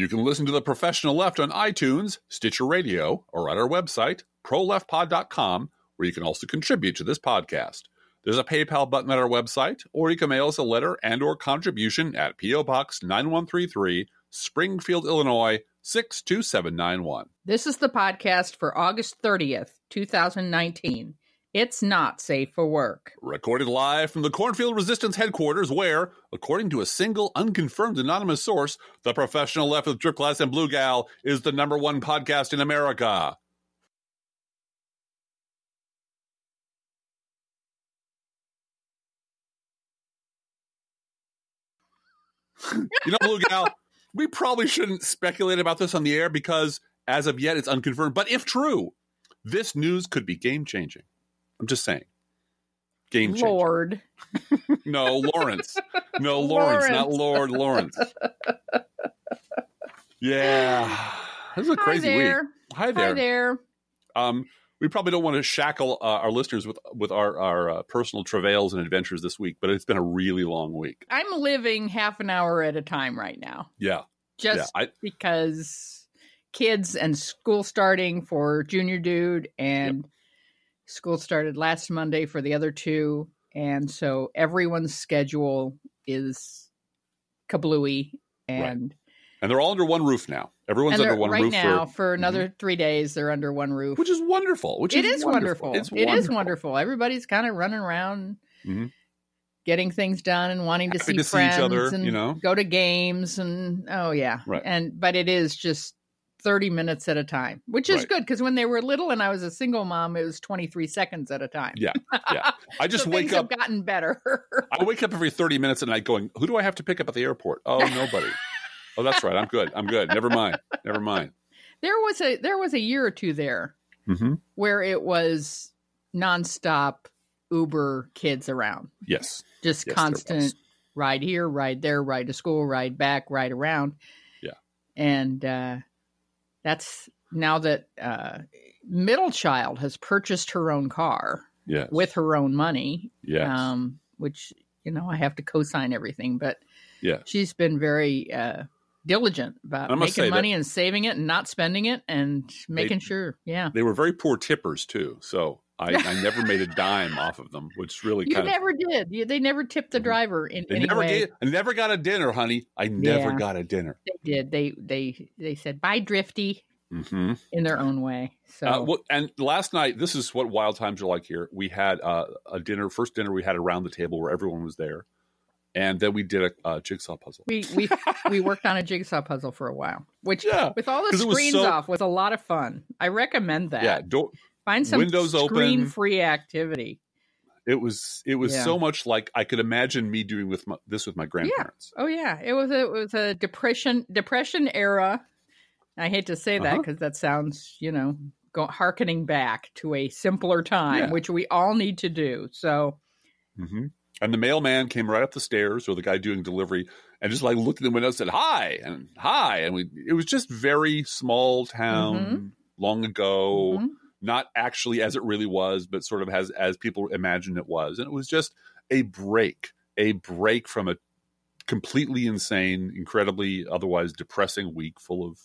You can listen to The Professional Left on iTunes, Stitcher Radio, or at our website, proleftpod.com, where you can also contribute to this podcast. There's a PayPal button at our website, or you can mail us a letter and or contribution at P.O. Box 9133, Springfield, Illinois 62791. This is the podcast for August 30th, 2019. It's not safe for work. Recorded live from the Cornfield Resistance headquarters, where, according to a single unconfirmed anonymous source, the professional left with Driftglass and Blue Gal is the number one podcast in America. you know, Blue Gal, we probably shouldn't speculate about this on the air because, as of yet, it's unconfirmed. But if true, this news could be game changing. I'm just saying. Game changer. Lord. No, Lawrence. No, Lawrence, not Lord Lawrence. Yeah. This is a crazy Hi there. week. Hi there. Hi there. Um, we probably don't want to shackle uh, our listeners with with our our uh, personal travails and adventures this week, but it's been a really long week. I'm living half an hour at a time right now, Yeah, just yeah. I, because kids and school starting for Junior Dude and school started last Monday for the other two. And so everyone's schedule is kablooey. And, and they're all under one roof now. Everyone's under one right roof now, for, for another three days, they're under one roof. which is wonderful. Which It is is wonderful. It's It is wonderful. wonderful. Everybody's kind of running around, Mhm. getting things done, and wanting to see to see each friends other, and you know? go to games and oh yeah, Right. And but it is just thirty minutes at a time, which is Right. good because when they were little and I was a single mom, it was twenty three seconds at a time. Yeah, yeah. I just so wake up. gotten better. I wake up every 30 minutes at night going, Who do I have to pick up at the airport? Oh, nobody. oh, that's right. I'm good. I'm good. Never mind. Never mind. there was a there was a year or two there Mm-hmm. where it was nonstop Uber kids around. Yes. just Yes, constant ride here, ride there, ride to school, ride back, ride around. Yeah. And uh, that's now that uh, middle child has purchased her own car Yes. with her own money, yes. um, which, you know, I have to co sign everything, but yes. she's been very uh, diligent about making money and saving it and not spending it and making They- sure. Yeah. They were very poor tippers, too. So I, I never made a dime off of them, which really You kind of. never did. You, they never tipped the Mhm. driver in They any never, way. gave, I never got a dinner, honey. I never Yeah. got a dinner. They did. They they they said bye, Drifty. Mm-hmm. in their own way. So Uh, well, and last night, this is what wild times are like here. We had uh, a dinner, first dinner we had around the table where everyone was there, and then we did a, a jigsaw puzzle. we we we worked on a jigsaw puzzle for a while, which Yeah, with all the screens so- off was a lot of fun. I recommend that. yeah. Don't, Find some windows open. screen free activity. it was it was Yeah. so much like I could imagine me doing with my, this with my grandparents. Oh yeah, it was a, it was a depression depression era. I hate to say that Uh-huh. because that sounds you know go harkening back to a simpler time, Yeah. which we all need to do. So hmm And the mailman came right up the stairs, or the guy doing delivery, and just like looked in the window, and said hi and hi, and we. It was just very small town, long ago. mhm. Not actually as it really was, but sort of as as people imagined it was. And it was just a break, a break from a completely insane, incredibly otherwise depressing week full of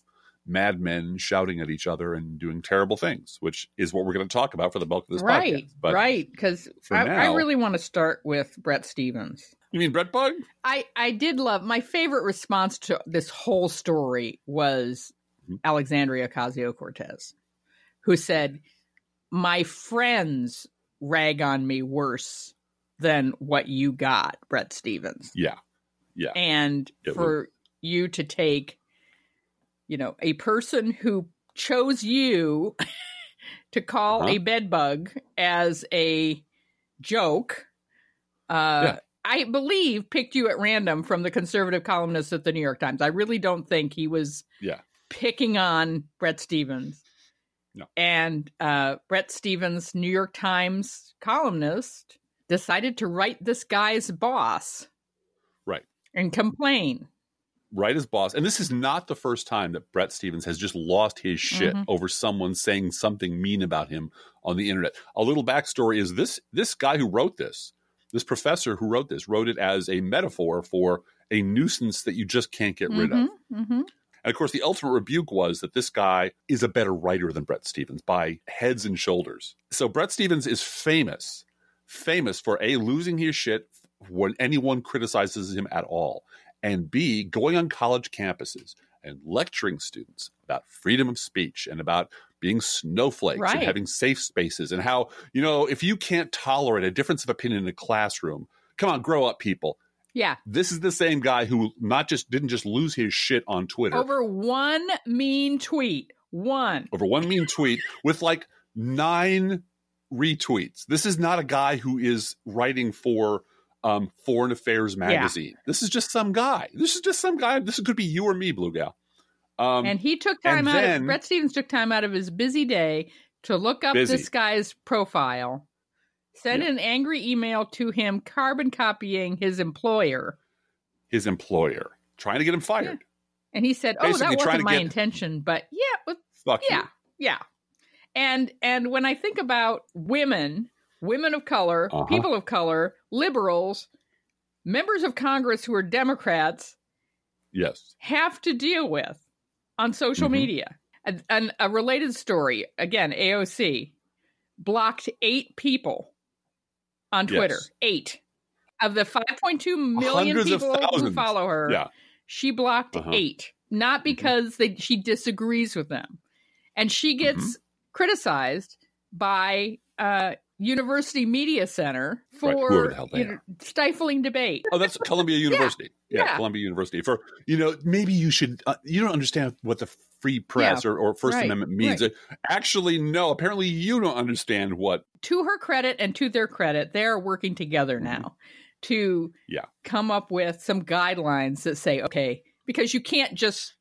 madmen shouting at each other and doing terrible things, which is what we're going to talk about for the bulk of this right, podcast. But right, because I, I really want to start with Bret Stephens. you mean Bret Bug? I I did love my favorite response to this whole story was Mhm. Alexandria Ocasio Cortez, who said, "My friends rag on me worse than what you got, Bret Stephens, Yeah, yeah, and It for you to take, you know, a person who chose you to call Uh-huh. a bedbug as a joke." Uh, Yeah. I believe picked you at random from the conservative columnist at the New York Times. I really don't think he was Yeah. picking on Bret Stephens. No. And uh, Bret Stephens, New York Times columnist, decided to write this guy's boss. Right. And complain. right as boss. And this is not the first time that Bret Stephens has just lost his shit Mhm. over someone saying something mean about him on the internet. A little backstory is this this guy who wrote this, this professor who wrote this, wrote it as a metaphor for a nuisance that you just can't get rid of. Mm-hmm. And of course, the ultimate rebuke was that this guy is a better writer than Bret Stephens by heads and shoulders. So Bret Stephens is famous, famous for A, losing his shit when anyone criticizes him at all, and B, going on college campuses and lecturing students about freedom of speech and about being snowflakes Right. and having safe spaces and how, you know, if you can't tolerate a difference of opinion in a classroom, come on, grow up, people. Yeah. This is the same guy who not just didn't just lose his shit on Twitter Over one mean tweet. One. over one mean tweet with like nine retweets. This is not a guy who is writing for um, Foreign Affairs magazine. This is just some guy. This is just some guy. This could be you or me, Blue Gal. Um, and he took time out then- of Bret Stephens took time out of his busy day to look up Busy. this guy's profile, send Yeah. an angry email to him, carbon copying his employer. his employer trying to get him fired. And he said, "Oh, Basically that wasn't my get- intention, but yeah, Fuck you. yeah, yeah." And and when I think about women, women of color, Uh-huh. people of color, liberals, members of Congress who are Democrats Yes. have to deal with on social Mhm. media. And, and a related story again, AOC blocked eight people on Twitter. Yes. Eight of the 5.2 million Hundreds people who follow her. Yeah. She blocked Uh-huh. eight, not because they, she disagrees with them, and she gets Mm-hmm. criticized by uh, University Media Center for the you know, stifling debate. Oh, that's Columbia University. Yeah, yeah. Columbia University. For you know, maybe you should. Uh, you don't understand what the free press or, or First right, Amendment means. right. Actually, no. Apparently, you don't understand what. to her credit and to their credit, they are working together now to Yeah. come up with some guidelines that say, okay, because you can't just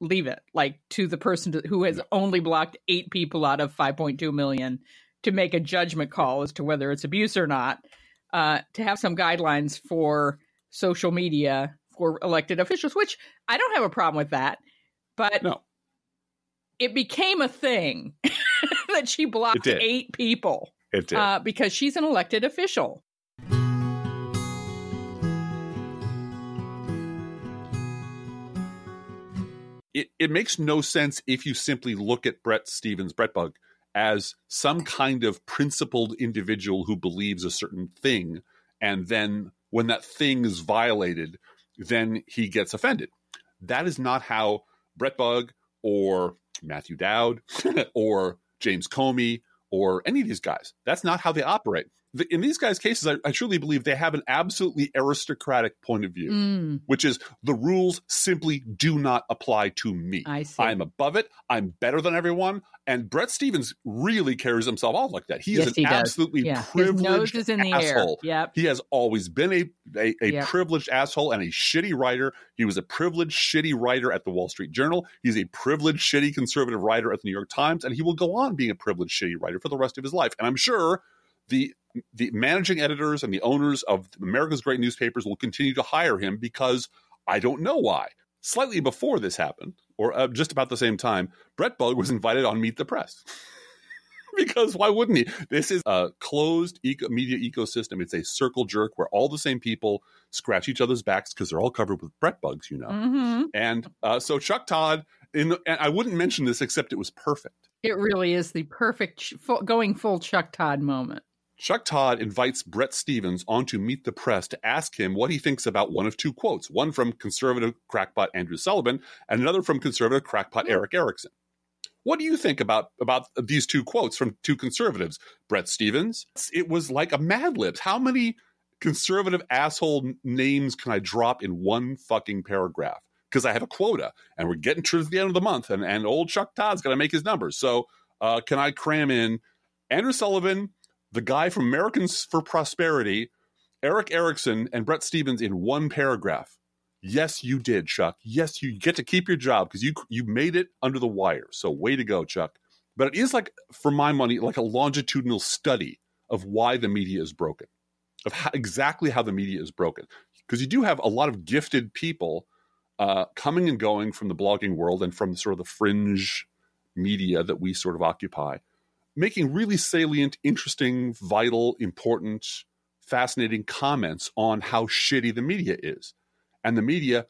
leave it like to the person to, who has only blocked eight people out of 5.2 million to make a judgment call as to whether it's abuse or not. Uh, to have some guidelines for social media for elected officials, which I don't have a problem with that, but No. It became a thing that she blocked eight people It did. uh, because she's an elected official. it, it makes no sense if you simply look at Bret Stephens, Bret Bug, as some kind of principled individual who believes a certain thing, and then when that thing is violated, then he gets offended. That is not how Bret Bug or Matthew Dowd or James Comey or any of these guys. That's not how they operate. The- In these guys' cases, I, I truly believe they have an absolutely aristocratic point of view, Mm, which is the rules simply do not apply to me. I see. I'm above it. I'm better than everyone. And Bret Stephens really carries himself off like that. He Yes, is an does. absolutely yeah, privileged is asshole. Yep. He has always been a a, a Yep. privileged asshole and a shitty writer. He was a privileged shitty writer at the Wall Street Journal. He's a privileged shitty conservative writer at the New York Times, and he will go on being a privileged shitty writer for the rest of his life. And I'm sure the the managing editors and the owners of America's great newspapers will continue to hire him because I don't know why. Slightly before this happened, or uh, just about the same time, Bret Bug was invited on Meet the Press. because why wouldn't he? This is a closed eco- media ecosystem. It's a circle jerk where all the same people scratch each other's backs because they're all covered with Bret bugs, you know. hmm And uh, so Chuck Todd, in the, and I wouldn't mention this except it was perfect. It really is the perfect full, going full Chuck Todd moment. Chuck Todd invites Bret Stephens on to meet the press to ask him what he thinks about one of two quotes one from conservative crackpot Andrew Sullivan and another from conservative crackpot Erick Erickson. What do you think about, about these two quotes from two conservatives? Bret Stephens, it was like a Mad Libs. How many conservative asshole names can I drop in one fucking paragraph? Because I have a quota and we're getting towards the end of the month and, and old Chuck Todd's got to make his numbers. So uh, can I cram in Andrew Sullivan, the guy from Americans for Prosperity, Erick Erickson, and Bret Stephens in one paragraph. Yes, you did, Chuck. Yes, you get to keep your job because you you made it under the wire. So way to go, Chuck. But it is like, for my money, like a longitudinal study of why the media is broken, of how, exactly how the media is broken. Because you do have a lot of gifted people uh, coming and going from the blogging world and from sort of the fringe media that we sort of occupy making really salient, interesting, vital, important, fascinating comments on how shitty the media is. And the media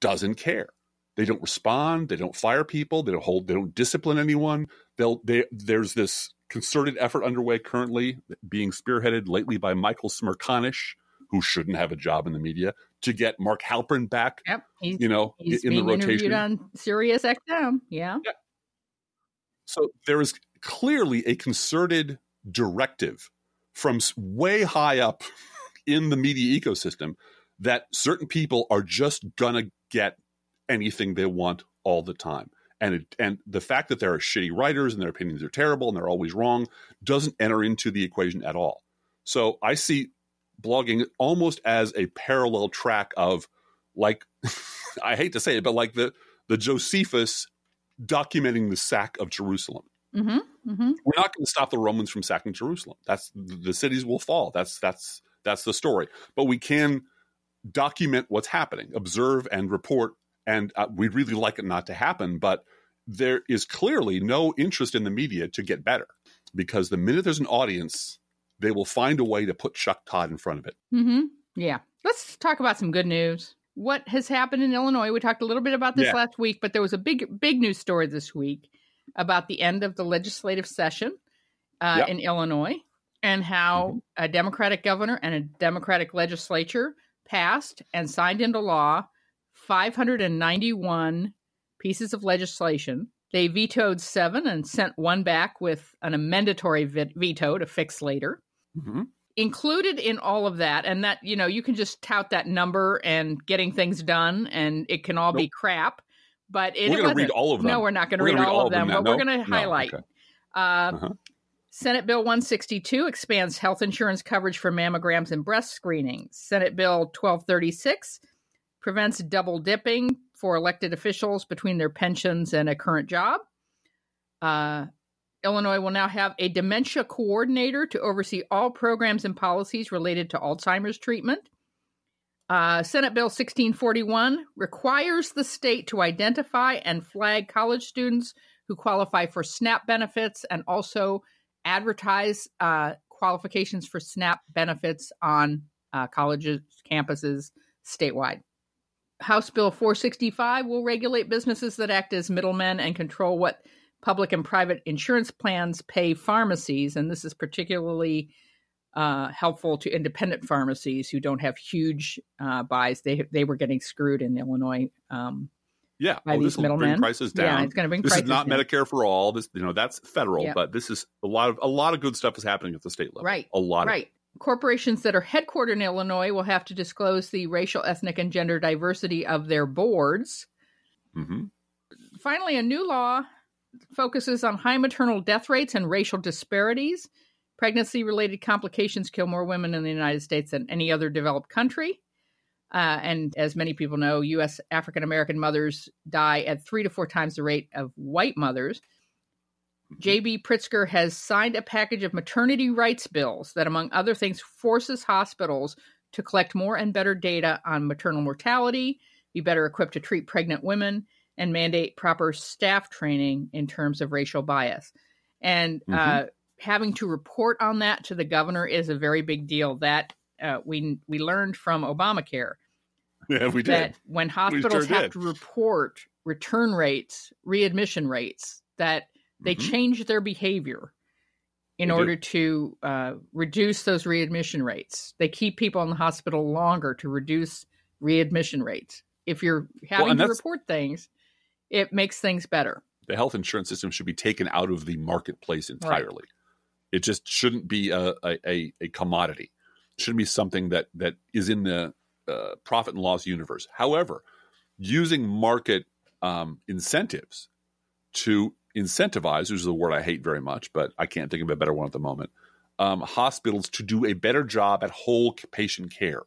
doesn't care. They don't respond. They don't fire people. They don't hold. They don't discipline anyone. They'll. They, there's this concerted effort underway currently, being spearheaded lately by Michael Smerconish, who shouldn't have a job in the media, to get Mark Halperin back. Yep, you know, he's in being the rotation. interviewed on Sirius XM. Yeah. Yeah. So there is clearly a concerted directive from way high up in the media ecosystem that certain people are just gonna get anything they want all the time. And it, and the fact that there are shitty writers and their opinions are terrible and they're always wrong doesn't enter into the equation at all. So I see blogging almost as a parallel track of like I hate to say it, but like the the Josephus documenting the sack of Jerusalem. Mm-hmm. Mm-hmm. We're not going to stop the Romans from sacking Jerusalem. That's the cities will fall. That's that's that's the story. But we can document what's happening, observe and report. And uh, we'd really like it not to happen, but there is clearly no interest in the media to get better because the minute there's an audience, they will find a way to put Chuck Todd in front of it. Mm-hmm. Yeah. Let's talk about some good news. What has happened in Illinois? We talked a little bit about this Yeah. last week, but there was a big, big news story this week about the end of the legislative session uh, Yep. in Illinois and how a Democratic governor and a Democratic legislature passed and signed into law 591 pieces of legislation. They vetoed seven and sent one back with an amendatory veto to fix later Mhm. included in all of that and that you know you can just tout that number and getting things done and it can all be crap but it We're going to read all of them. no we're not going to read, all of them, but now. we're going No? to No, highlight okay. uh, Uh-huh. senate bill 162 expands health insurance coverage for mammograms and breast screenings senate bill 1236 prevents double dipping for elected officials between their pensions and a current job uh, Illinois will now have a dementia coordinator to oversee all programs and policies related to Alzheimer's treatment. Uh, Senate Bill 1641 requires the state to identify and flag college students who qualify for SNAP benefits and also advertise uh, qualifications for SNAP benefits on uh, colleges, campuses statewide. House Bill 465 will regulate businesses that act as middlemen and control what public and private insurance plans pay pharmacies, and this is particularly uh, helpful to independent pharmacies who don't have huge uh, buys. They they were getting screwed in Illinois. Um, Yeah, by oh, these this will bring middlemen. prices yeah, down. it's going to bring this prices is not down. Medicare for all. This, you know, that's federal, Yeah. but this is a lot of a lot of good stuff is happening at the state level. Right, a lot. Of, Right. Corporations that are headquartered in Illinois will have to disclose the racial, ethnic, and gender diversity of their boards. hmm finally, a new law focuses on high maternal death rates and racial disparities. Pregnancy related complications kill more women in the United States than any other developed country. Uh, and as many people know, U.S. African American mothers die at three to four times the rate of white mothers. J.B. Pritzker has signed a package of maternity rights bills that, among other things, forces hospitals to collect more and better data on maternal mortality, be better equipped to treat pregnant women, and mandate proper staff training in terms of racial bias. And uh, having to report on that to the governor is a very big deal. That uh, we we learned from Obamacare Yeah, we did. that when hospitals sure have did. to report return rates, readmission rates, that they Mhm. change their behavior in They do. order to uh, reduce those readmission rates. They keep people in the hospital longer to reduce readmission rates. If you're having and to report things, it makes things better. the health insurance system should be taken out of the marketplace entirely. It just shouldn't be a, a, a, commodity. It shouldn't be something that that is in the uh, profit and loss universe. However, using market um, incentives to incentivize, which is a word I hate very much, but I can't think of a better one at the moment, um, hospitals to do a better job at whole patient care,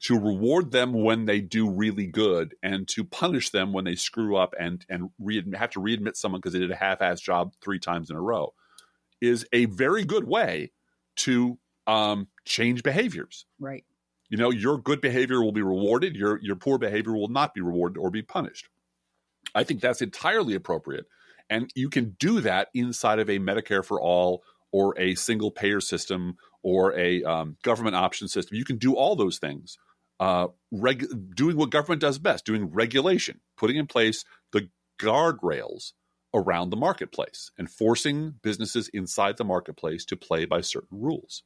to reward them when they do really good, and to punish them when they screw up and and readmit, have to readmit someone because they did a half-ass job three times in a row, is a very good way to um, change behaviors. Right. You know, your good behavior will be rewarded. Your your poor behavior will not be rewarded or be punished. I think that's entirely appropriate, and you can do that inside of a Medicare for all or a single payer system or a um, government option system. You can do all those things uh, reg- doing what government does best, doing regulation, putting in place the guardrails around the marketplace and forcing businesses inside the marketplace to play by certain rules.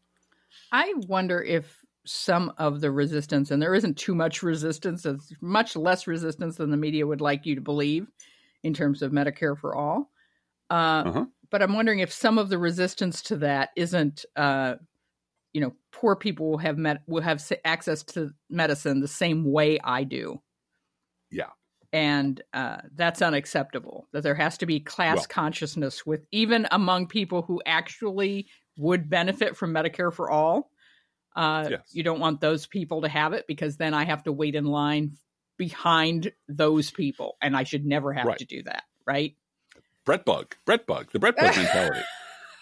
I wonder if some of the resistance, and there isn't too much resistance, it's much less resistance than the media would like you to believe in terms of Medicare for all. Uh, uh-huh. But I'm wondering if some of the resistance to that isn't, uh, you know, poor people will have met will have access to medicine the same way I do. Yeah, and uh, that's unacceptable. That there has to be class well, consciousness with even among people who actually would benefit from Medicare for all. Uh, yes. You don't want those people to have it because then I have to wait in line behind those people, and I should never have right. to do that. Right? Bret bug, Bret bug, the Bret bug mentality.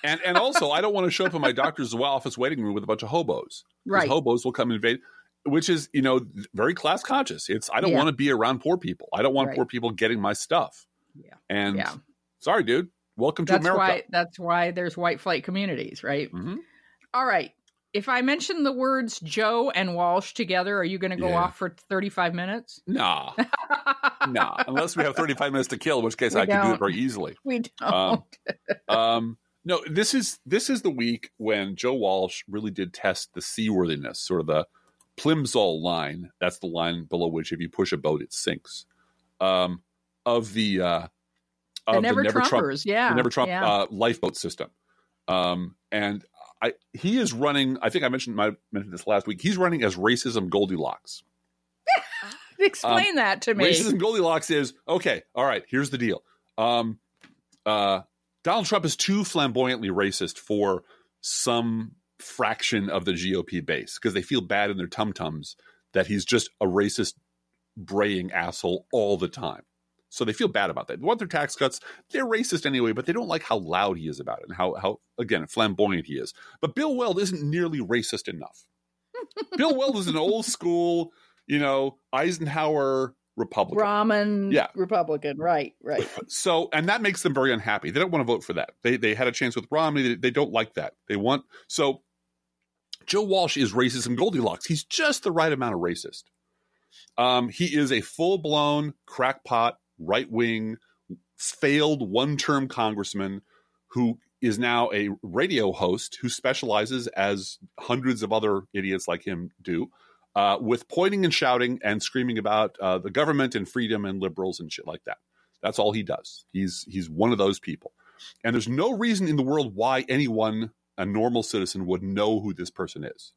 And and also, I don't want to show up in my doctor's office waiting room with a bunch of hobos. Right. Hobos will come invade which is you know very class conscious. It's i don't yeah. want to be around poor people. I don't want right. poor people getting my stuff. Yeah. And yeah. sorry dude. Welcome that's to america. why, that's why there's white flight communities right? Mm-hmm. All right. If i mention the words joe and walsh together are you going to go yeah. off for 35 minutes? Nah. Nah. Unless we have 35 minutes to kill in which case we i don't. can do it very easily. We don't. um, um no this is this is the week when joe walsh really did test the seaworthiness sort of the Plimsoll line, that's the line below which if you push a boat, it sinks. Um, of the uh, of the Never, the never Trumpers, Trump, yeah, Never Trump yeah. uh, lifeboat system. Um, and I, he is running. I think I mentioned my mentioned this last week. He's running as racism Goldilocks. Explain um, that to me. Racism Goldilocks is okay. All right, here's the deal. Um, uh, Donald Trump is too flamboyantly racist for some fraction of the GOP base because they feel bad in their tum tums that he's just a racist, braying asshole all the time. So they feel bad about that. They want their tax cuts. They're racist anyway, but they don't like how loud he is about it and how, how again, flamboyant he is. But Bill Weld isn't nearly racist enough. Bill Weld is an old school, you know, Eisenhower Republican. Brahmin yeah. Republican. Right, right. So, and that makes them very unhappy. They don't want to vote for that. They, they had a chance with Romney. They, they don't like that. They want, so Joe Walsh is racist and Goldilocks. He's just the right amount of racist. Um, he is a full blown crackpot, right wing, failed one term congressman who is now a radio host who specializes, as hundreds of other idiots like him do, uh, with pointing and shouting and screaming about uh, the government and freedom and liberals and shit like that. That's all he does. He's he's one of those people, and there's no reason in the world why anyone a normal citizen would know who this person is.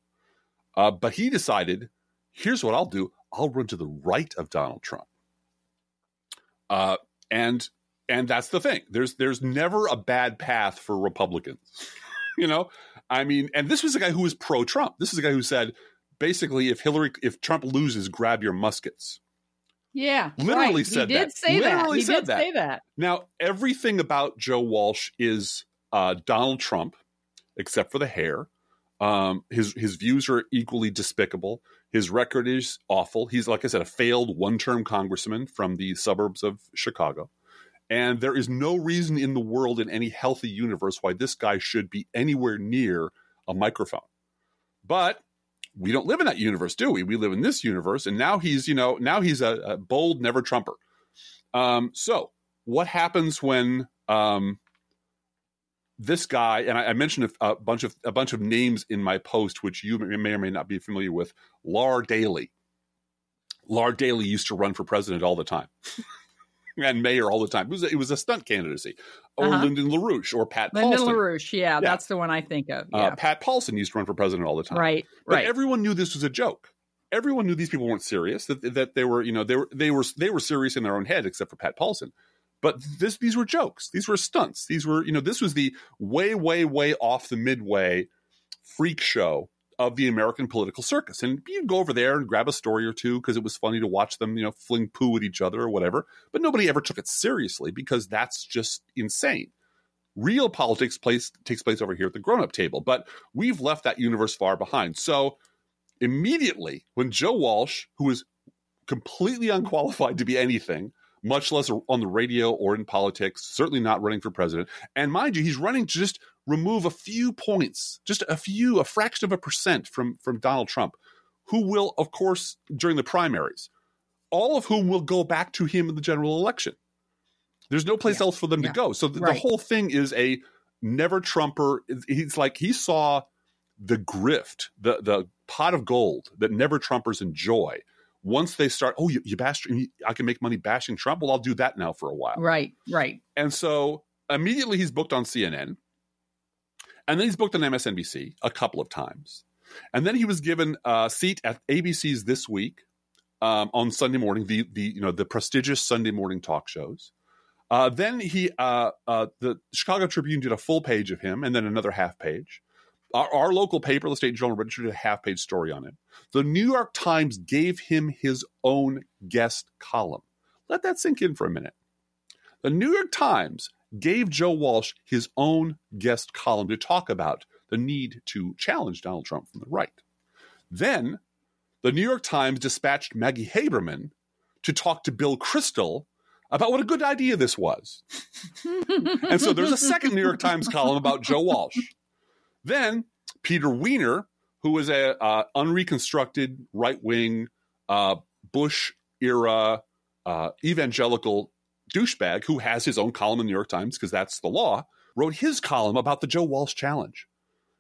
Uh, but he decided, here's what I'll do: I'll run to the right of Donald Trump. Uh, and and that's the thing. There's there's never a bad path for Republicans. you know, I mean, and this was a guy who was pro Trump. This is a guy who said basically, if Hillary, if Trump loses, grab your muskets. Yeah, literally right. said he did that. Say literally that. He said did that. say that. Now, everything about Joe Walsh is uh, Donald Trump except for the hair. Um, his his views are equally despicable. His record is awful. He's like I said, a failed one term congressman from the suburbs of Chicago. And there is no reason in the world in any healthy universe why this guy should be anywhere near a microphone. But we don't live in that universe, do we? We live in this universe, and now he's, you know, now he's a, a bold never Trumper. Um, so what happens when um, this guy, and I, I mentioned a, a, bunch of a bunch of names in my post, which you may or may not be familiar with. Lar Daly. Lar Daly used to run for president all the time. and mayor all the time. It was a, it was a stunt candidacy, or uh-huh. Lyndon LaRouche, or Pat Lyndon Paulsen. LaRouche, yeah, yeah, that's the one I think of. Uh, yeah. Uh, Pat Paulsen used to run for president all the time, right? But right. everyone knew this was a joke. Everyone knew these people weren't serious. That that they were, you know, they were they were they were serious in their own head, except for Pat Paulsen. But this, these were jokes. These were stunts. These were, you know, this was the way, way, way off the midway freak show of the American political circus. And you'd go over there and grab a story or two because it was funny to watch them, you know, fling poo at each other or whatever. But nobody ever took it seriously because that's just insane. Real politics place, takes place over here at the grown up table, but we've left that universe far behind. So immediately, when Joe Walsh, who is completely unqualified to be anything, much less on the radio or in politics, certainly not running for president. And mind you, he's running to just remove a few points, just a few, a fraction of a percent from, from Donald Trump, who will, of course, during the primaries, all of whom will go back to him in the general election. There's no place Yeah. else for them Yeah. to go. So the, Right. the whole thing is a never Trumper. He's like he saw the grift, the the pot of gold that never Trumpers enjoy. Once they start, oh, you, you bash, I can make money bashing Trump. Well, I'll do that now for a while. Right, right. And so immediately he's booked on CNN. And then he's booked on MSNBC a couple of times. And then he was given a seat at ABC's This Week um, on Sunday morning, the, the, you know, the prestigious Sunday morning talk shows. Uh, then he, uh, uh, the Chicago Tribune did a full page of him and then another half page. Our, our local paper, the State Journal Register, did a half page story on him. The New York Times gave him his own guest column. Let that sink in for a minute. The New York Times gave Joe Walsh his own guest column to talk about the need to challenge Donald Trump from the right. Then the New York Times dispatched Maggie Haberman to talk to Bill Kristol about what a good idea this was. and so there's a second New York Times column about Joe Walsh. Then Peter Wehner, who was a uh, unreconstructed right wing uh, Bush era uh, evangelical douchebag who has his own column in the New York Times because that's the law, wrote his column about the Joe Walsh challenge.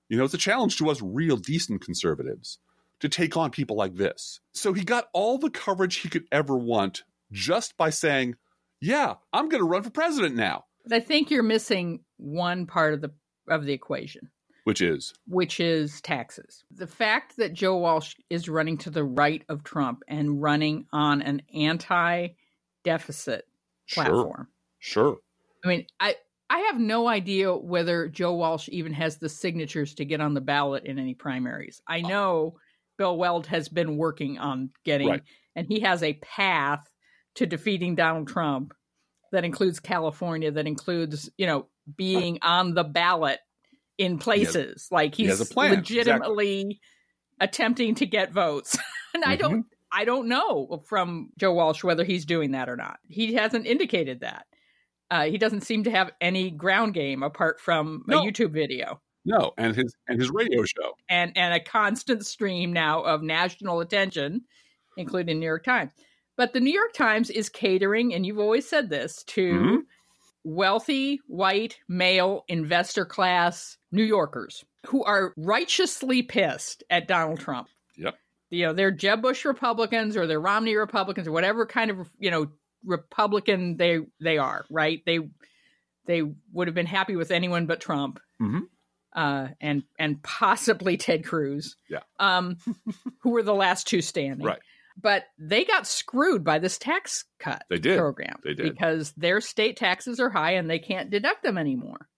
You know, it's a challenge to us real decent conservatives to take on people like this. So he got all the coverage he could ever want just by saying, "Yeah, I'm going to run for president now," But I think you're missing one part of the of the equation, which is which is taxes. The fact that Joe Walsh is running to the right of Trump and running on an anti-deficit sure, platform. sure. I mean, I I have no idea whether Joe Walsh even has the signatures to get on the ballot in any primaries. I uh, know Bill Weld has been working on getting, Right. and he has a path to defeating Donald Trump that includes California, that includes you know being on the ballot in places like he he's has plan, legitimately attempting to get votes, and I don't. I don't know from Joe Walsh whether he's doing that or not. He hasn't indicated that. Uh, he doesn't seem to have any ground game apart from No. a YouTube video No, and his and his radio show. and and a constant stream now of national attention, including New York Times. But the New York Times is catering, and you've always said this to Mhm. Wealthy white male investor class New Yorkers who are righteously pissed at Donald Trump. Yep. You know, they're Jeb Bush Republicans or they're Romney Republicans or whatever kind of you know Republican they they are. Right? They they would have been happy with anyone but Trump. Mhm. Uh, and and possibly Ted Cruz, Yeah. um, who were the last two standing, Right. But they got screwed by this tax cut They did. program They did. because their state taxes are high and they can't deduct them anymore.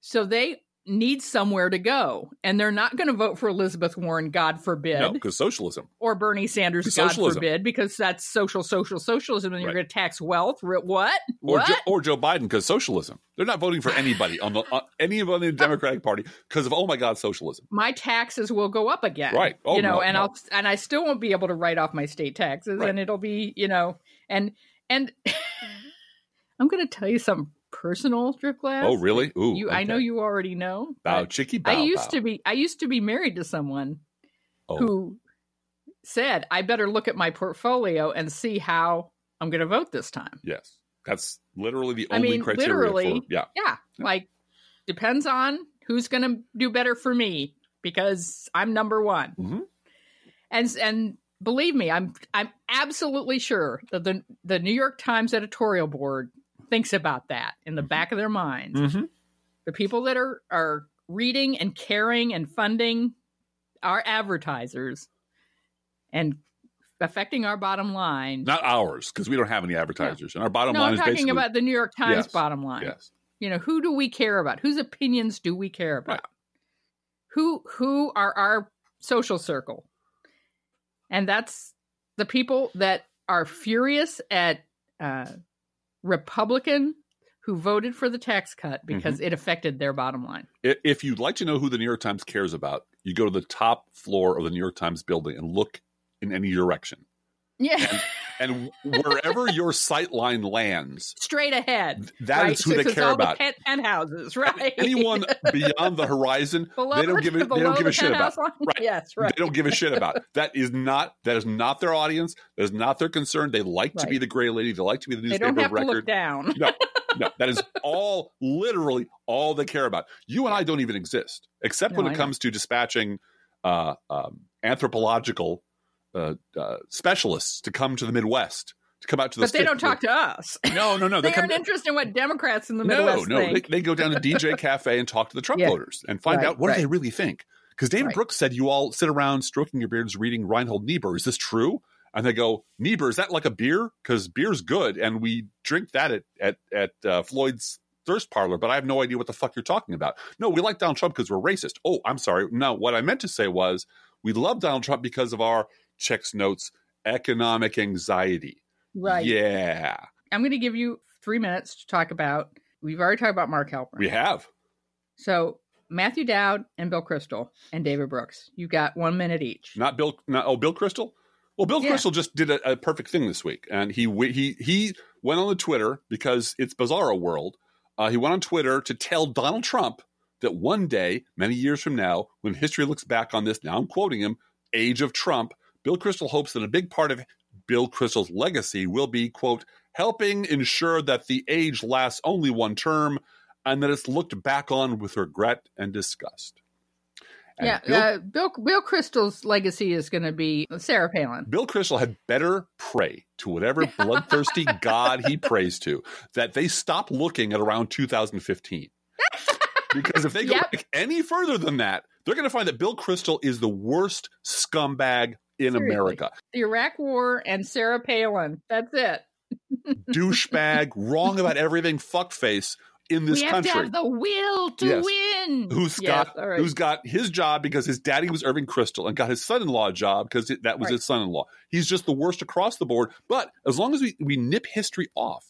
So they need somewhere to go, and they're not going to vote for Elizabeth Warren, God forbid, No, because socialism. or Bernie Sanders, God socialism. forbid, because that's social, social, socialism, and you're going to tax wealth. What? Or what? Joe, or Joe Biden because socialism. They're not voting for anybody on the uh, anybody in the Democratic Party because of oh my god socialism. my taxes will go up again. Right. Oh, you know, no, and no. I'll and I still won't be able to write off my state taxes, Right. and it'll be you know, and and I'm going to tell you something personal, Driftglass. Oh really? Ooh. You, I know you already know. Bow chicky bow. I used bow. to be. I used to be married to someone Oh. who said, "I better look at my portfolio and see how I'm going to vote this time." Yes, that's literally the I only mean, criteria literally, for yeah. Yeah, like depends on who's going to do better for me because I'm number one. Mhm. And and believe me, I'm I'm absolutely sure that the the New York Times editorial board thinks about that in the back of their minds. Mm-hmm. The people that are are reading and caring and funding our advertisers and affecting our bottom line. Not ours because we don't have any advertisers, and our bottom no, line I'm is talking basically about the New York Times Yes. bottom line. yes. you know who do we care about whose opinions do we care about who who are our social circle and that's the people that are furious at uh, republican who voted for the tax cut because Mm-hmm. it affected their bottom line If you'd like to know who the New York Times cares about, you go to the top floor of the New York Times building and look in any direction. yeah and wherever your sight line lands, straight ahead. that is right? who So- they care about. The pent- penthouses, right? Anyone beyond the horizon, below, they don't give a, they don't give the a shit about. line? Right. Yes, right. They don't give a shit about. That is not that is not their audience. That is not their concern. They like to be the gray lady. They like to be the newspaper don't have of to look record. down. No, no, that is all literally all they care about. You and I don't even exist, except when it comes to dispatching uh, um, anthropological uh, uh, specialists to come to the Midwest to come out to the. But they don't talk to us. No, no, no. they aren't interested in what Democrats in the Midwest no. No, they, think. they go down to DJ Cafe and talk to the Trump Yeah. voters and find Right, out what do they really think. Because David Right. Brooks said you all sit around stroking your beards reading Reinhold Niebuhr. Is this true? And they go, Niebuhr, is that like a beer? Because beer's good, and we drink that at at at uh, Floyd's thirst parlor. But I have no idea what the fuck you're talking about. No, we like Donald Trump because we're racist. Oh, I'm sorry. No, what I meant to say was we love Donald Trump because of our checks notes economic anxiety. right. Yeah, I'm going to give you three minutes to talk about. We've already talked about Mark Halperin. we have. So Matthew Dowd and Bill Kristol and David Brooks. You got one minute each. Not Bill. Not, oh, Bill Kristol. Well, Bill Yeah. Kristol just did a, a perfect thing this week, and he he he went on the Twitter because it's Bizarro World. Uh, he went on Twitter to tell Donald Trump that one day, many years from now, when history looks back on this, now I'm quoting him, "Age of Trump." Bill Kristol hopes that a big part of Bill Kristol's legacy will be quote helping ensure that the age lasts only one term, and that it's looked back on with regret and disgust. And yeah, Bill uh, Bill Bill Kristol's legacy is going to be Sarah Palin. Bill Kristol had better pray to whatever bloodthirsty God he prays to that they stop looking at around 2015. Because if they go Yep. back any further than that, they're going to find that Bill Kristol is the worst scumbag in Seriously. America. The Iraq War and Sarah Palin. That's it. Douchebag, wrong about everything, fuckface in this we have country. to have the will to Yes. win. who's Yes, got right. who's got his job because his daddy was Irving Kristol and got his son-in-law a job because that was Right. his son-in-law. He's just the worst across the board. But as long as we, we nip history off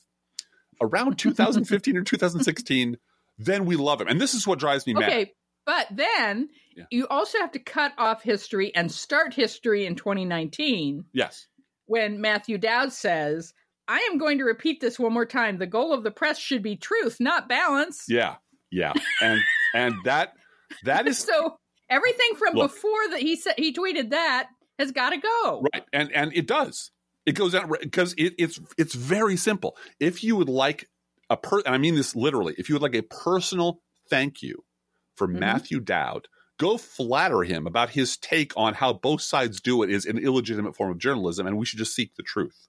around 2015 or 2016, then we love him. And this is what drives me mad. But then Yeah. you also have to cut off history and start history in 2019 Yes. when Matthew Dowd says, I am going to repeat this one more time. The goal of the press should be truth, not balance. Yeah. Yeah. And and that that is So everything from Look. before that he said he tweeted that has got to go. Right, and and it does. It goes out because it, it's it's very simple. If you would like a per, and I mean this literally, if you would like a personal thank you for Mhm. Matthew Dowd, go flatter him about his take on how both sides do it is an illegitimate form of journalism, and we should just seek the truth.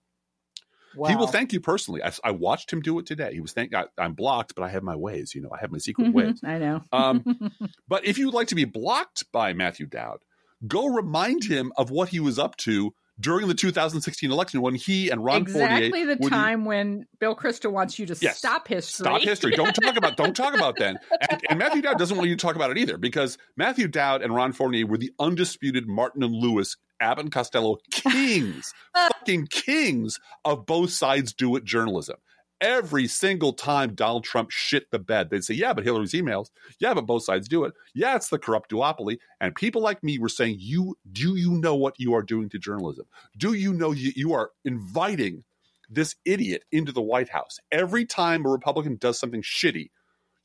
He will thank you personally. I, I watched him do it today. He was thank. I, I'm blocked, but I have my ways. You know, I have my secret Mhm, ways. I know. Um, But if you'd like to be blocked by Matthew Dowd, go remind him of what he was up to during the 2016 election when he and Ron exactly Fournier the time when Bill Kristol wants you to Yes. stop history. stop history. Don't talk about don't talk about then. And, and Matthew Dowd doesn't want you to talk about it either because Matthew Dowd and Ron Fournier were the undisputed Martin and Lewis, Abbott and Costello kings, fucking kings of both sides do it journalism. Every single time Donald Trump shit the bed, they'd say, Yeah, but Hillary's emails. Yeah, but both sides do it. Yeah, it's the corrupt duopoly. And people like me were saying, You do you know what you are doing to journalism? Do you know you, you are inviting this idiot into the White House? Every time a Republican does something shitty,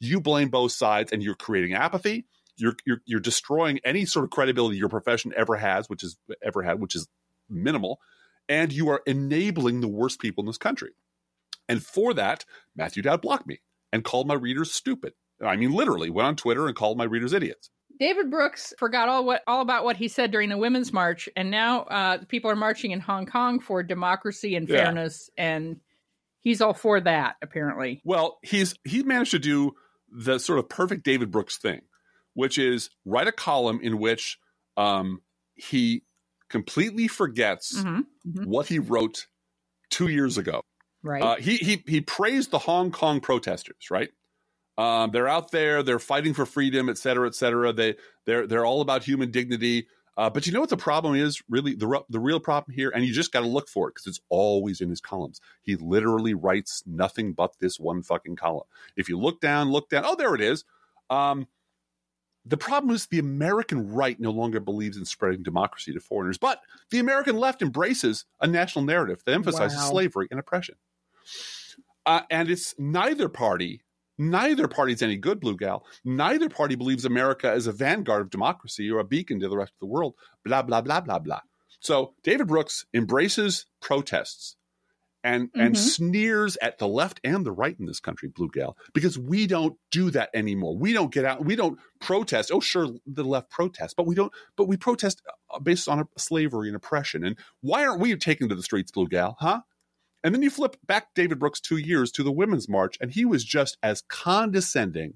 you blame both sides and you're creating apathy. You're, you're you're destroying any sort of credibility your profession ever has, which is ever had, which is minimal, and you are enabling the worst people in this country. And for that, Matthew Dowd blocked me and called my readers stupid. I mean, literally went on Twitter and called my readers idiots. David Brooks forgot all what all about what he said during the Women's March, and now uh, people are marching in Hong Kong for democracy and Yeah. fairness, and he's all for that. Apparently, Well, he's he managed to do the sort of perfect David Brooks thing, which is write a column in which um, he completely forgets Mhm, mhm. what he wrote two years ago. Right? Uh, he he he praised the Hong Kong protesters, right? Um, they're out there, they're fighting for freedom, et cetera, et cetera. They they're they're all about human dignity. Uh, but you know what the problem is? Really, the the real problem here, and you just got to look for it because it's always in his columns. He literally writes nothing but this one fucking column. If you look down, look down. Oh, there it is. Um, the problem is the American right no longer believes in spreading democracy to foreigners, but the American left embraces a national narrative that emphasizes Wow. slavery and oppression. Uh, and it's neither party, neither party's any good, Blue Gal. Neither party believes America is a vanguard of democracy or a beacon to the rest of the world. Blah blah blah blah blah. So David Brooks embraces protests and and Mhm. sneers at the left and the right in this country, Blue Gal, because we don't do that anymore. We don't get out. We don't protest. Oh, sure, the left protests, but we don't. But we protest uh, based on slavery and oppression. And why aren't we taking to the streets, Blue Gal? Huh? And then you flip back David Brooks two years to the Women's March, and he was just as condescending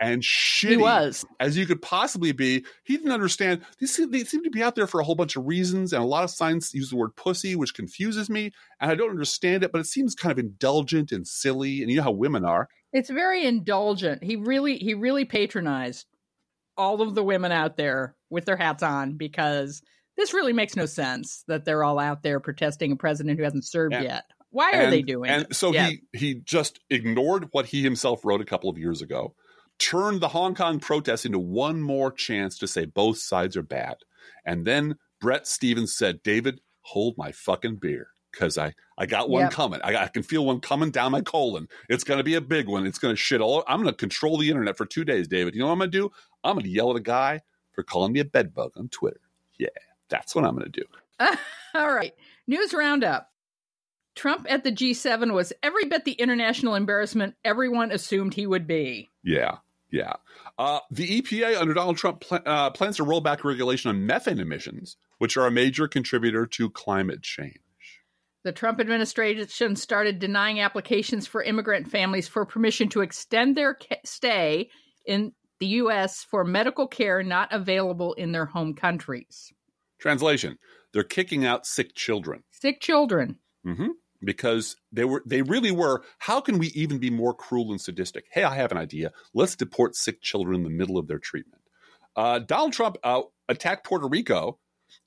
and shitty He was. as you could possibly be. He didn't understand. These they seem to be out there for a whole bunch of reasons, and a lot of signs use the word pussy, which confuses me. And I don't understand it, but it seems kind of indulgent and silly. And you know how women are. It's very indulgent. He really he really patronized all of the women out there with their hats on because this really makes no sense that they're all out there protesting a president who hasn't served And- yet. Why are and, they doing it? And it? so Yeah. he he just ignored what he himself wrote a couple of years ago, turned the Hong Kong protests into one more chance to say both sides are bad. And then Bret Stephens said, David, hold my fucking beer. Because I, I got one Yep. coming. I, I can feel one coming down my colon. It's going to be a big one. It's going to shit all. I'm going to control the internet for two days, David. You know what I'm going to do? I'm going to yell at a guy for calling me a bedbug on Twitter. Yeah, that's what I'm going to do. All right. News roundup. Trump at the G7 was every bit the international embarrassment everyone assumed he would be. Yeah, yeah. Uh, the EPA under Donald Trump pl- uh, plans to roll back regulation on methane emissions, which are a major contributor to climate change. The Trump administration started denying applications for immigrant families for permission to extend their ca- stay in the U.S. for medical care not available in their home countries. Translation: They're kicking out sick children Sick children. hmm because they were they really were. How can we even be more cruel and sadistic? Hey, I have an idea. Let's deport sick children in the middle of their treatment. Uh, Donald Trump uh, attacked Puerto Rico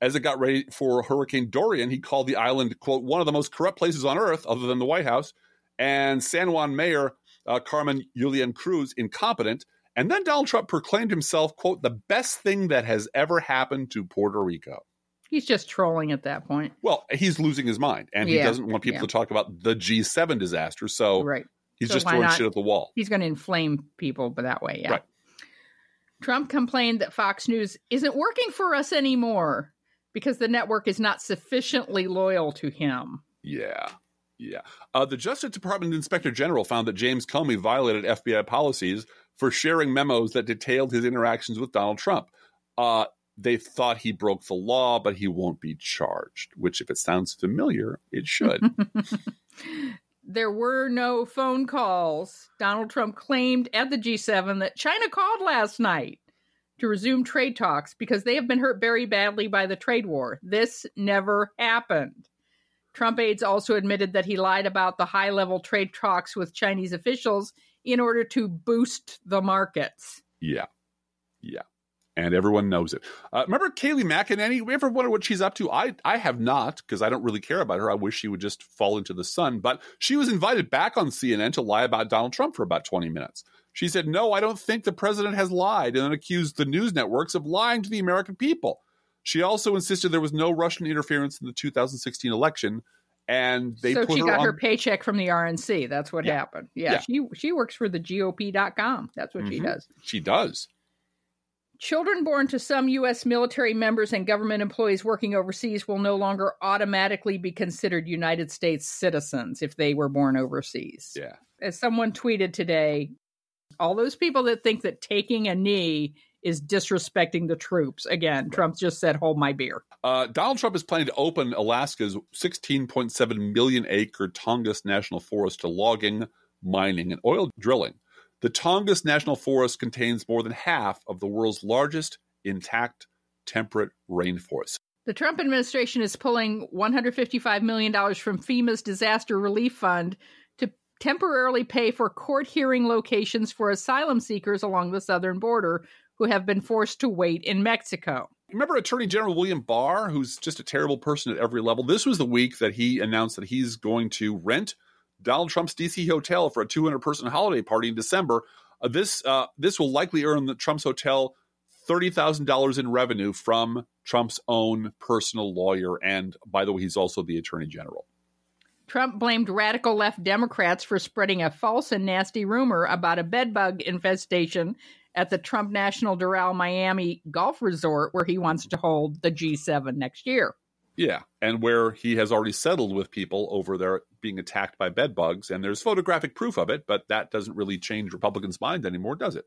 as it got ready for Hurricane Dorian. He called the island quote one of the most corrupt places on earth, other than the White House. And San Juan Mayor uh, Carmen Yulín Cruz incompetent. And then Donald Trump proclaimed himself quote the best thing that has ever happened to Puerto Rico. He's just trolling at that point. Well, he's losing his mind, and he doesn't want people yeah. to talk about the G7 disaster. So Right. he's So just throwing not? shit at the wall. He's going to inflame people, but that way, yeah. Right. Trump complained that Fox News isn't working for us anymore because the network is not sufficiently loyal to him. Yeah, yeah. Uh, the Justice Department Inspector General found that James Comey violated FBI policies for sharing memos that detailed his interactions with Donald Trump. Uh, they thought he broke the law, but he won't be charged. Which, if it sounds familiar, it should. there were no phone calls. Donald Trump claimed at the G7 that China called last night to resume trade talks because they have been hurt very badly by the trade war. This never happened. Trump aides also admitted that he lied about the high level trade talks with Chinese officials in order to boost the markets. yeah, yeah. And everyone knows it. Uh, remember Kayleigh McEnany? We ever wonder what she's up to? I I have not because I don't really care about her. I wish she would just fall into the sun. But she was invited back on CNN to lie about Donald Trump for about 20 minutes. She said, No, I don't think the president has lied, and then accused the news networks of lying to the American people. She also insisted there was no Russian interference in the 2016 election, and they so she her got on. her paycheck from the RNC. That's what Yeah. happened. Yeah, Yeah. she she works for the GOP.com. That's what she Mhm. does. she does. Children born to some U.S. military members and government employees working overseas will no longer automatically be considered United States citizens if they were born overseas. Yeah. As someone tweeted today, all those people that think that taking a knee is disrespecting the troops. Again, Trump just said, hold my beer. Uh, Donald Trump is planning to open Alaska's 16.7 million acre Tongass National Forest to logging, mining, and oil drilling. The Tongass National Forest contains more than half of the world's largest intact temperate rainforest. The Trump administration is pulling $155 million from FEMA's disaster relief fund to temporarily pay for court hearing locations for asylum seekers along the southern border who have been forced to wait in Mexico. Remember Attorney General William Barr, who's just a terrible person at every level? This was the week that he announced that he's going to rent Donald Trump's DC hotel for a 200 person holiday party in December. Uh, this uh, this will likely earn the Trump's hotel $30,000 in revenue from Trump's own personal lawyer. And by the way, he's also the attorney general. Trump blamed radical left Democrats for spreading a false and nasty rumor about a bedbug infestation at the Trump National Doral Miami Golf Resort, where he wants to hold the G7 next year. Yeah, and where he has already settled with people over there being attacked by bedbugs, and there's photographic proof of it, but that doesn't really change Republicans' mind anymore, does it?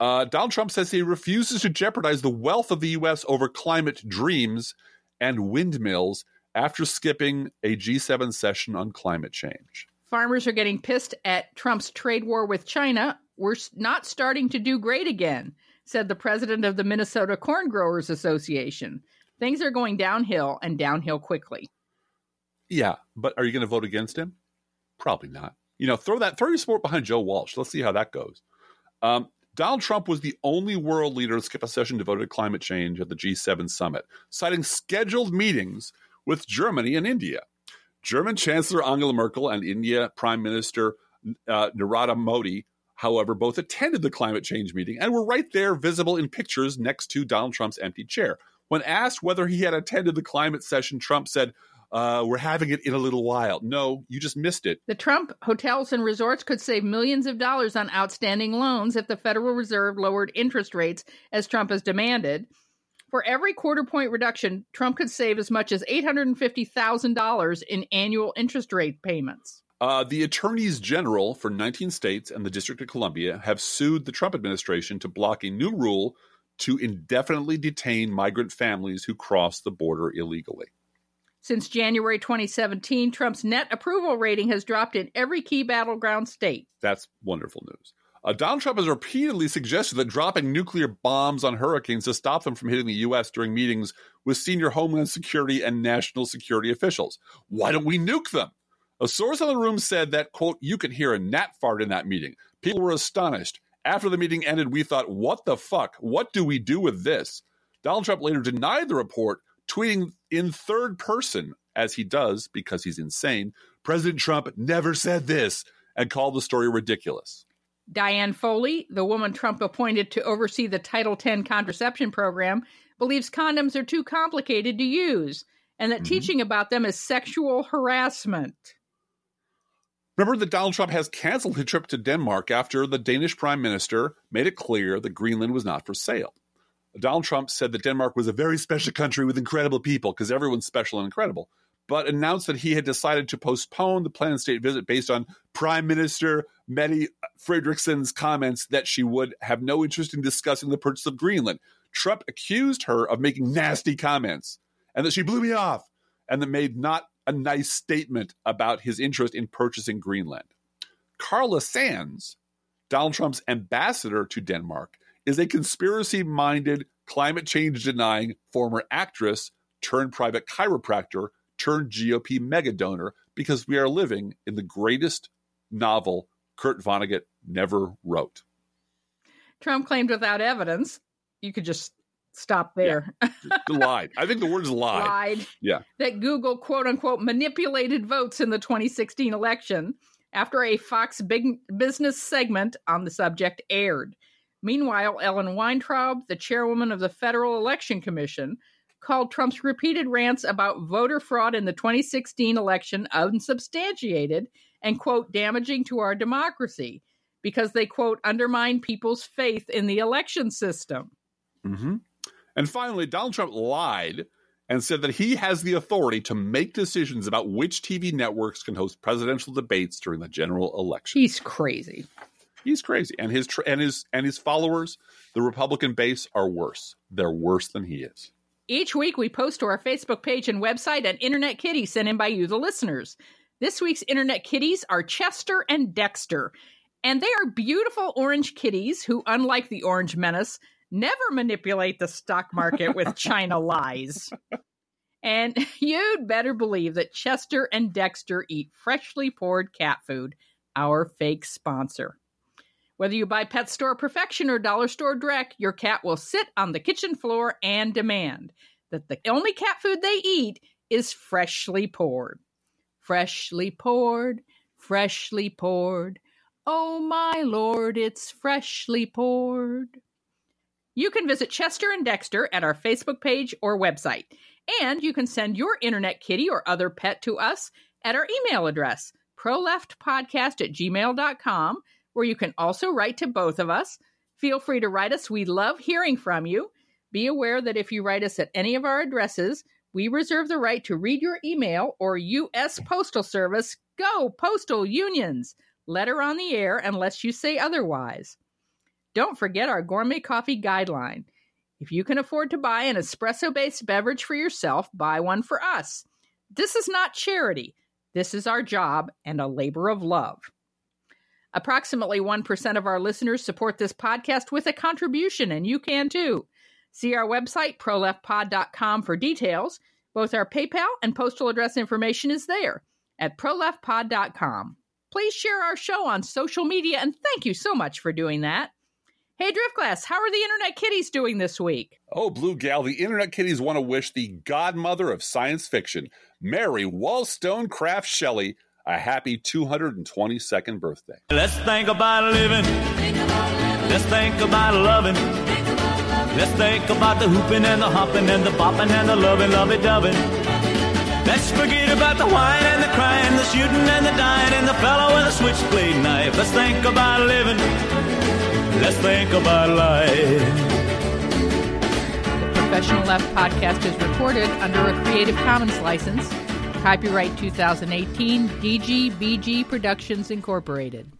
Uh, Donald Trump says he refuses to jeopardize the wealth of the U.S. over climate dreams and windmills after skipping a G7 session on climate change. Farmers are getting pissed at Trump's trade war with China. We're not starting to do great again, said the president of the Minnesota Corn Growers Association. Things are going downhill and downhill quickly. Yeah, but are you going to vote against him? Probably not. You know, throw that, throw your support behind Joe Walsh. Let's see how that goes. Um, Donald Trump was the only world leader to skip a session devoted to climate change at the G7 summit, citing scheduled meetings with Germany and India. German Chancellor Angela Merkel and India Prime Minister uh, Narendra Modi, however, both attended the climate change meeting and were right there visible in pictures next to Donald Trump's empty chair. When asked whether he had attended the climate session, Trump said, uh, we're having it in a little while. No, you just missed it. The Trump hotels and resorts could save millions of dollars on outstanding loans if the Federal Reserve lowered interest rates as Trump has demanded. For every quarter point reduction, Trump could save as much as $850,000 in annual interest rate payments. Uh, the attorneys general for 19 states and the District of Columbia have sued the Trump administration to block a new rule to indefinitely detain migrant families who cross the border illegally. Since January 2017, Trump's net approval rating has dropped in every key battleground state. That's wonderful news. Uh, Donald Trump has repeatedly suggested that dropping nuclear bombs on hurricanes to stop them from hitting the U.S. during meetings with senior Homeland Security and national security officials. Why don't we nuke them? A source in the room said that, quote, you could hear a gnat fart in that meeting. People were astonished. After the meeting ended, we thought, what the fuck? What do we do with this? Donald Trump later denied the report, tweeting in third person, as he does because he's insane. President Trump never said this and called the story ridiculous. Diane Foley, the woman Trump appointed to oversee the Title X contraception program, believes condoms are too complicated to use and that mm-hmm. teaching about them is sexual harassment. Remember that Donald Trump has canceled his trip to Denmark after the Danish prime minister made it clear that Greenland was not for sale. Donald Trump said that Denmark was a very special country with incredible people because everyone's special and incredible but announced that he had decided to postpone the planned state visit based on Prime Minister Mette Frederiksen's comments that she would have no interest in discussing the purchase of Greenland. Trump accused her of making nasty comments and that she blew me off and that made not a nice statement about his interest in purchasing Greenland. Carla Sands, Donald Trump's ambassador to Denmark, is a conspiracy minded, climate change denying former actress turned private chiropractor turned GOP mega donor because we are living in the greatest novel Kurt Vonnegut never wrote. Trump claimed without evidence. You could just stop there. Yeah. lied. I think the word is lied. Lied. Yeah. That Google quote unquote manipulated votes in the 2016 election after a Fox big business segment on the subject aired. Meanwhile, Ellen Weintraub, the chairwoman of the Federal Election Commission, called Trump's repeated rants about voter fraud in the 2016 election unsubstantiated and, quote, damaging to our democracy because they, quote, undermine people's faith in the election system. Mm-hmm. And finally, Donald Trump lied and said that he has the authority to make decisions about which TV networks can host presidential debates during the general election. He's crazy. He's crazy, and his and his and his followers, the Republican base, are worse. They're worse than he is. Each week, we post to our Facebook page and website an Internet Kitty sent in by you, the listeners. This week's Internet Kitties are Chester and Dexter, and they are beautiful orange kitties who, unlike the Orange Menace, never manipulate the stock market with China lies. And you'd better believe that Chester and Dexter eat freshly poured cat food, our fake sponsor. Whether you buy Pet Store Perfection or Dollar Store Direct, your cat will sit on the kitchen floor and demand that the only cat food they eat is freshly poured. Freshly poured, freshly poured. Oh my lord, it's freshly poured. You can visit Chester and Dexter at our Facebook page or website. And you can send your internet kitty or other pet to us at our email address, proleftpodcast at gmail.com, where you can also write to both of us. Feel free to write us. We love hearing from you. Be aware that if you write us at any of our addresses, we reserve the right to read your email or U.S. Postal Service. Go, postal unions! Letter on the air unless you say otherwise. Don't forget our gourmet coffee guideline. If you can afford to buy an espresso based beverage for yourself, buy one for us. This is not charity. This is our job and a labor of love. Approximately 1% of our listeners support this podcast with a contribution, and you can too. See our website, proleftpod.com, for details. Both our PayPal and postal address information is there at proleftpod.com. Please share our show on social media, and thank you so much for doing that. Hey, Driftglass, how are the Internet Kitties doing this week? Oh, Blue Gal, the Internet Kitties want to wish the godmother of science fiction, Mary Wollstonecraft Shelley, a happy 222nd birthday. Let's think about living. Let's think about loving. Let's think about the hooping and the hopping and the bopping and the loving, lovey doving. Let's forget about the wine and the crying, the shooting and the dying, and the fellow with a switchblade knife. Let's think about living. Let's think about life. The Professional Left podcast is recorded under a Creative Commons license. Copyright 2018 DGBG Productions Incorporated.